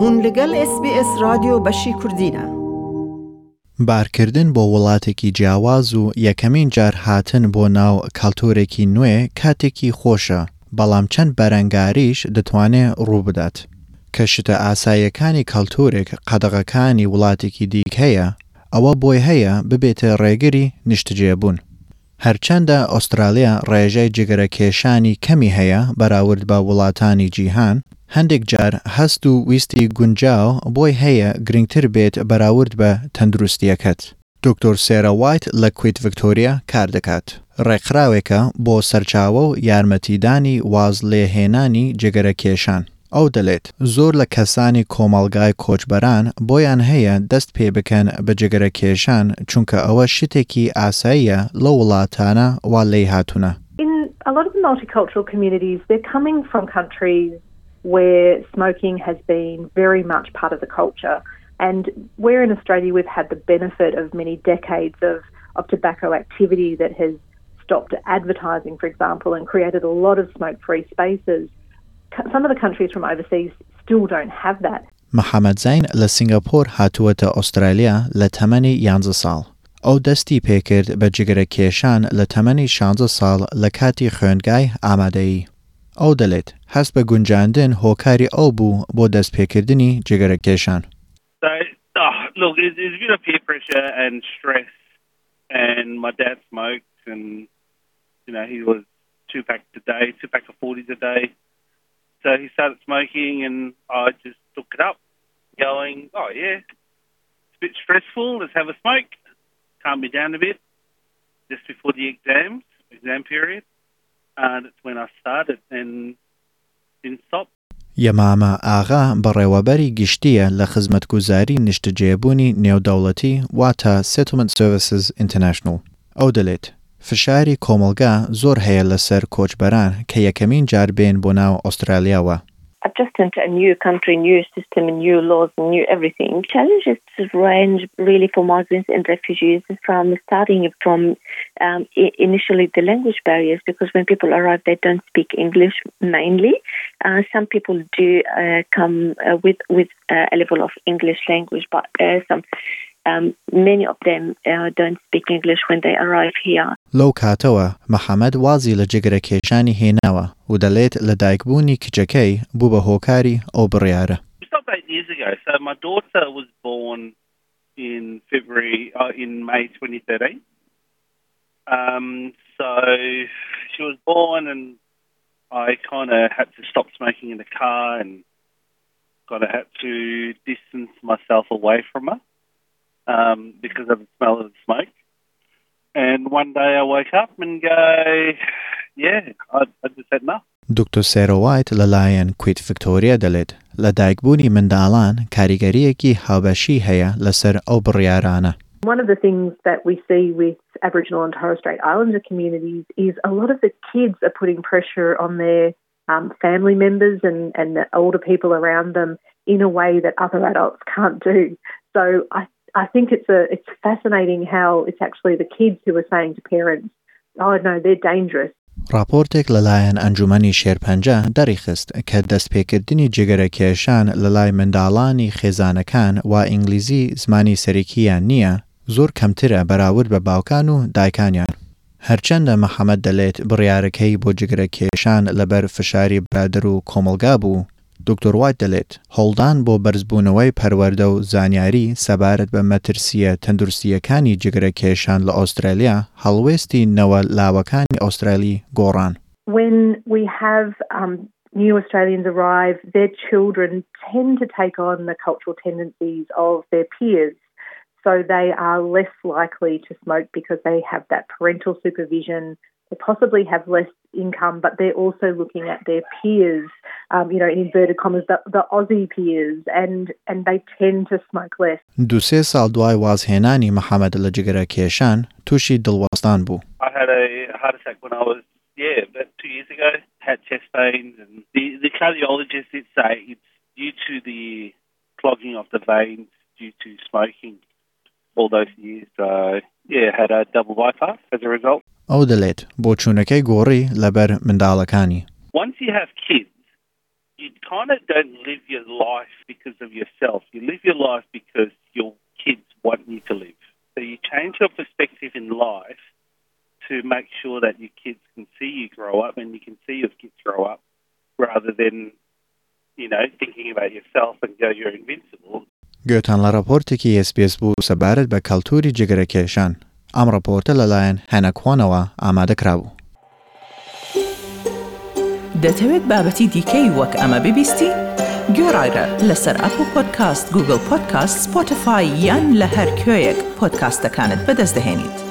هون لەگەڵ SسBS رادیۆ بەشی کوردینە. بارکردن بۆ وڵاتێکی جیاواز و یەکەمین جار هاتن بۆ ناو کەلتۆرێکی نوێ کاتێکی خۆشە بەڵام چەند بەرەنگاریش دەتوانێت ڕوو بدات. کە شتە ئاساییەکانی کەلتورێک قەدەغەکانی وڵاتێکی دیک هەیە ئەوە بۆی هەیە ببێتە ڕێگری نیشتجێبوون. هەرچەندە ئوسترالیا ڕێژەی جگەرەکێشانی کەمی هەیە بەراورد بە وڵاتانی جیهان، هەندێک جار هەست و ویستی گونجاو بۆی هەیە گرنگتر بێت بەراورد بە تەندروستیەکەت. دکتۆر سێرە وایت لە کویت ڤکتۆریا کار دەکات. ڕێکخراوێکە بۆ سەرچاوە و یارمەتیدانی واز لێهێنانی جگەرە کێشان. ئەو دەڵێت زۆر لە کەسانی کۆمەلگای کۆچبەران بۆیان هەیە دەست پێ بکەن بە جگەرە کێشان چونکە ئەوە شتێکی ئاساییە لە وڵاتانە وا لی هاتوونە. In a lot of multicultural communities, they're coming from countries where smoking has been very much part of the culture. And where in Australia we've had the benefit of many decades of, of tobacco activity that has stopped advertising, for example, and created a lot of smoke free spaces. Some of the countries from overseas still don't have that. محەممەد زین لە سنگاپۆر هاتووەتە ئوسترالیا لە تەمەنی یانزە ساڵ. ئەو دەستی پێکرد بە جگرە کێشان لە تەمەنی شانزە ساڵ لە کاتی خوێنگای ئامادەیی. ئەو دەڵێت هەست بە گونجاندن هۆکاری ئەو بوو بۆ دەستپێکردنی جگەرە کێشان. So, oh, look, there's, there's a bit of peer pressure and stress, and my dad smoked, and you know he was two packs a day, two packs of forties a day. So he started smoking, and I just took it up, going, "Oh yeah, it's a bit stressful. Let's have a smoke. Calm me down a bit." Just before the exams, exam period, and it's when I started, and didn't stop. یەمامە ئاغا بەڕێوەبەری گشتیە لە خزمەتگوزاری نیشتەجێبوونی نێودەوڵەتی واتە Settlement Services International. ئەو دەڵێت فشاری کۆمەلگا زۆر هەیە لەسەر کۆچبەران کە یەکەمین جار بێن بۆ ناو ئوسترالیاوە. Adjusting to a new country, new system, and new laws, and new everything. Challenges range really for migrants and refugees from starting from um, initially the language barriers because when people arrive, they don't speak English mainly. Uh, some people do uh, come uh, with with a level of English language, but some. Um, many of them don't speak English when they arrive here. لەو کاتەوە محەممەد وازی لە جگرە کێشانی هێناوە و دەڵێت لە دایکبوونی کچەکەی بوو بە هۆکاری ئەو بڕیارە. Stopped eight years ago. So my daughter was born in February, uh, in May 2013. Um, so she was born, and I kind of had to stop smoking in the car, and kind of had to distance myself away from her um, because of the smell of the smoke. And one day I woke up and go, yeah, I, I just said no. دکتۆر سێرۆوایت لەلایەن کویت ڤکتۆریا دەڵێت لە دایکبوونی منداڵان کاریگەریەکی هاوبەشی هەیە لەسەر ئەو بڕیارانە. One of the things that we see with Aboriginal and Torres Strait Islander communities is a lot of the kids are putting pressure on their um, family members and, and the older people around them in a way that other adults can't do. So I I think it's a it's fascinating how it's actually the kids who are saying to parents, "Oh no, they're dangerous." راپۆرتێک لەلایەن ئەنجومنی شێرپەنجە دەریخست کە دەستپێکردنی جگەرە کێشان لە لای منداڵانی خێزانەکان و ئینگلیزی زمانی سەرەکییان نییە زۆر کەمترە بەراورد بە باوکان و دایکانیان. هەرچەندە مەحەممەد دەڵێت بڕیارەکەی بۆ جگرە کێشان لەبەر فشاری برادر و کۆمەلگا بوو دکتۆر وات دەڵێت هەڵدان بۆ بەرزبوونەوەی پەروەەردە و زانیاری سەبارەت بە مەترسیە تەندروستیەکانی جگرە کێشان لە ئوسترالیا هەڵوێستی نەوە لاوەکانی ئوسترالی گۆڕان. When we have um, new Australians arrive, their children tend to take on the cultural tendencies of their peers. So they are less likely to smoke because they have that parental supervision. They possibly have less income, but they're also looking at their peers, um, you know, in inverted commas, the, the Aussie peers, and and they tend to smoke less. دوسێ ساڵ دوای وازهێنانی محەممەد لە جگەرە کێشان تووشی دڵواستان بوو. I had a heart attack when I was, yeah, about two years ago. Had chest pains, and the, the cardiologist did say it's due to the clogging of the veins due to smoking all those years. So, yeah, had a double bypass as a result. ئەو دەڵێت بۆ چوونەکەی گۆڕی لەبەر منداڵەکانی. Once you have kids, you you kind of don't live your life because of yourself. You live your life because your kids want you to live. So you change your perspective in life to make sure that your kids can see you grow up and you can see your kids grow up rather than, you know, thinking about yourself and go, you're invincible. گوێتان لە راپۆرتێکی SسBS بوو سەبارەت بە کەلتوری جگرەکێشان ئەم راپۆرتە لەلایەن هەنەکوانەوە ئامادەکرا بوو. دەتەوێت بابەتی دیکەی وەک ئەمە ببیستی؟ گۆڕایرە لەسەر ئەپ پۆدکاست گوگل پۆدکاست سپۆتفاای یان لە هەر کوێیەک پۆدکاستەکانت بەدەستدەێنیت.